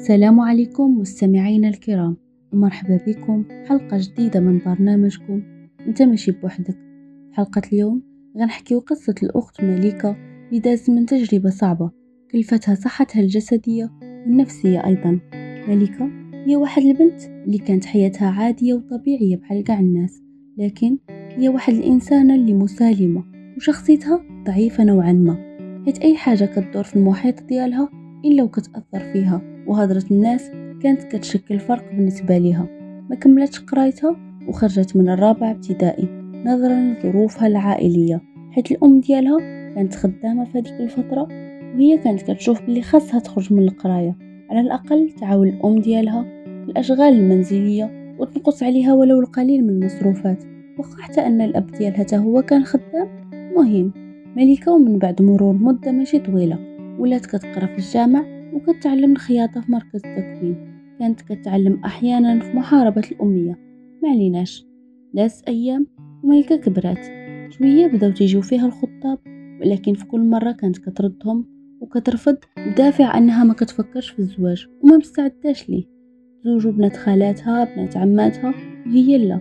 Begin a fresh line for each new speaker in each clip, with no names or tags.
السلام عليكم مستمعينا الكرام. ومرحبا بكم حلقة جديدة من برنامجكم. أنت ماشي بوحدك. حلقة اليوم غنحكيو قصة الأخت مليكة اللي دازت من تجربة صعبة كلفتها صحتها الجسدية والنفسية أيضا. مليكة هي واحد البنت اللي كانت حياتها عادية وطبيعية بحال قاع الناس لكن هي واحد الإنسانة اللي مسالمة وشخصيتها ضعيفة نوعا ما حيت أي حاجة كتدور في المحيط ديالها إلا وكتأثر فيها. وهضرة الناس كانت كتشكل فرق بالنسبة ليها. ما كملتش قرايتها وخرجت من الرابع ابتدائي نظرا لظروفها العائلية. حيت الأم ديالها كانت خدامة في هذيك الفترة وهي كانت كتشوف بلي خاصها تخرج من القراية. على الأقل تعاون الأم ديالها الأشغال المنزلية وتنقص عليها ولو القليل من المصروفات. وخا حتى أن الأب ديالها تا هو كان خدام مهم. ملكة ومن بعد مرور مدة ماشي طويلة. ولات كتقرأ في الجامع وكتعلم الخياطة في مركز التكوين. كانت كتعلم أحيانا في محاربة الأمية. معليناش لاس أيام وملكة كبرات شوية بداو تيجيو فيها الخطاب ولكن في كل مرة كانت كتردهم وكترفض بدافع أنها ما كتفكرش في الزواج وما مستعداش ليه. زوجو بنات خالاتها بنات عماتها وهي لا.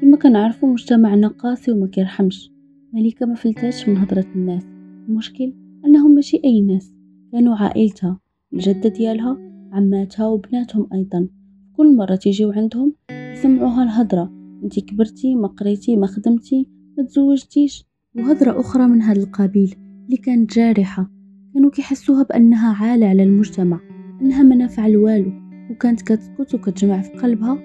كما كنعرفو مجتمعنا قاسي وما كيرحمش. مليكة ما فلتاش من هضرة الناس. المشكل أنهم ماشي أي ناس. كانوا عائلتها. الجدة ديالها عماتها وبناتهم أيضا. كل مرة تيجيو عندهم يسمعوها الهضرة. انتي كبرتي ما قريتي ما خدمتي ما تزوجتيش. وهضرة أخرى من هذا القبيل اللي كانت جارحة. كانوا كيحسوها بأنها عالة على المجتمع أنها ما نافع والو وكانت كتسكت وكتجمع في قلبها.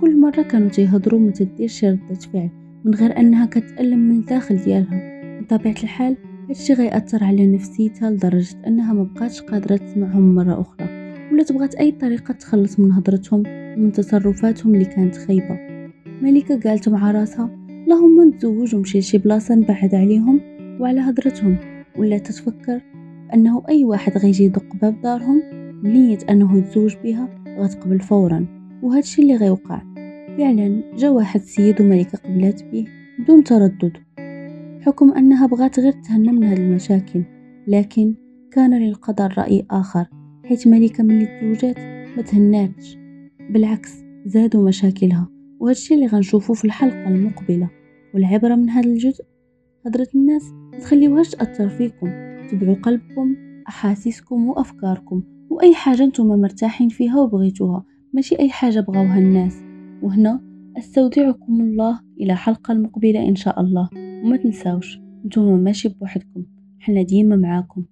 كل مرة كانوا تيهضروا ما تديرش ردة فعل من غير أنها كتألم من الداخل ديالها. بطبيعة الحال هادشي غيأثر على نفسيتها لدرجة أنها مبقاتش قادرة تسمعهم مرة أخرى ولا تبغات أي طريقة تخلص من هضرتهم ومن تصرفاتهم اللي كانت خايبة. ملكة قالت مع راسها اللهم نتزوج ونمشي لشي بلاصة نبعد عليهم وعلى هضرتهم ولا تتفكر أنه أي واحد غيجي يدق باب دارهم بنية أنه يتزوج بها غتقبل فورا. وهادشي اللي غيوقع. فعلا جا واحد السيد وملكة قبلات به بدون تردد. حكم أنها بغات غير تهنى من هاد المشاكل لكن كان للقدر رأي آخر حيث ملكة من تزوجات ما تهناتش. بالعكس زادوا مشاكلها وهادشي اللي غنشوفو في الحلقة المقبلة. والعبرة من هذا الجزء هضرة الناس متخليوهاش تأثر فيكم تبعوا قلبكم أحاسيسكم وأفكاركم وأي حاجة نتوما مرتاحين فيها وبغيتوها. ماشي أي حاجة بغاوها الناس. وهنا أستودعكم الله إلى حلقة المقبلة إن شاء الله. وما تنساوش نتوما ماشي بوحدكم. حنا ديما معاكم.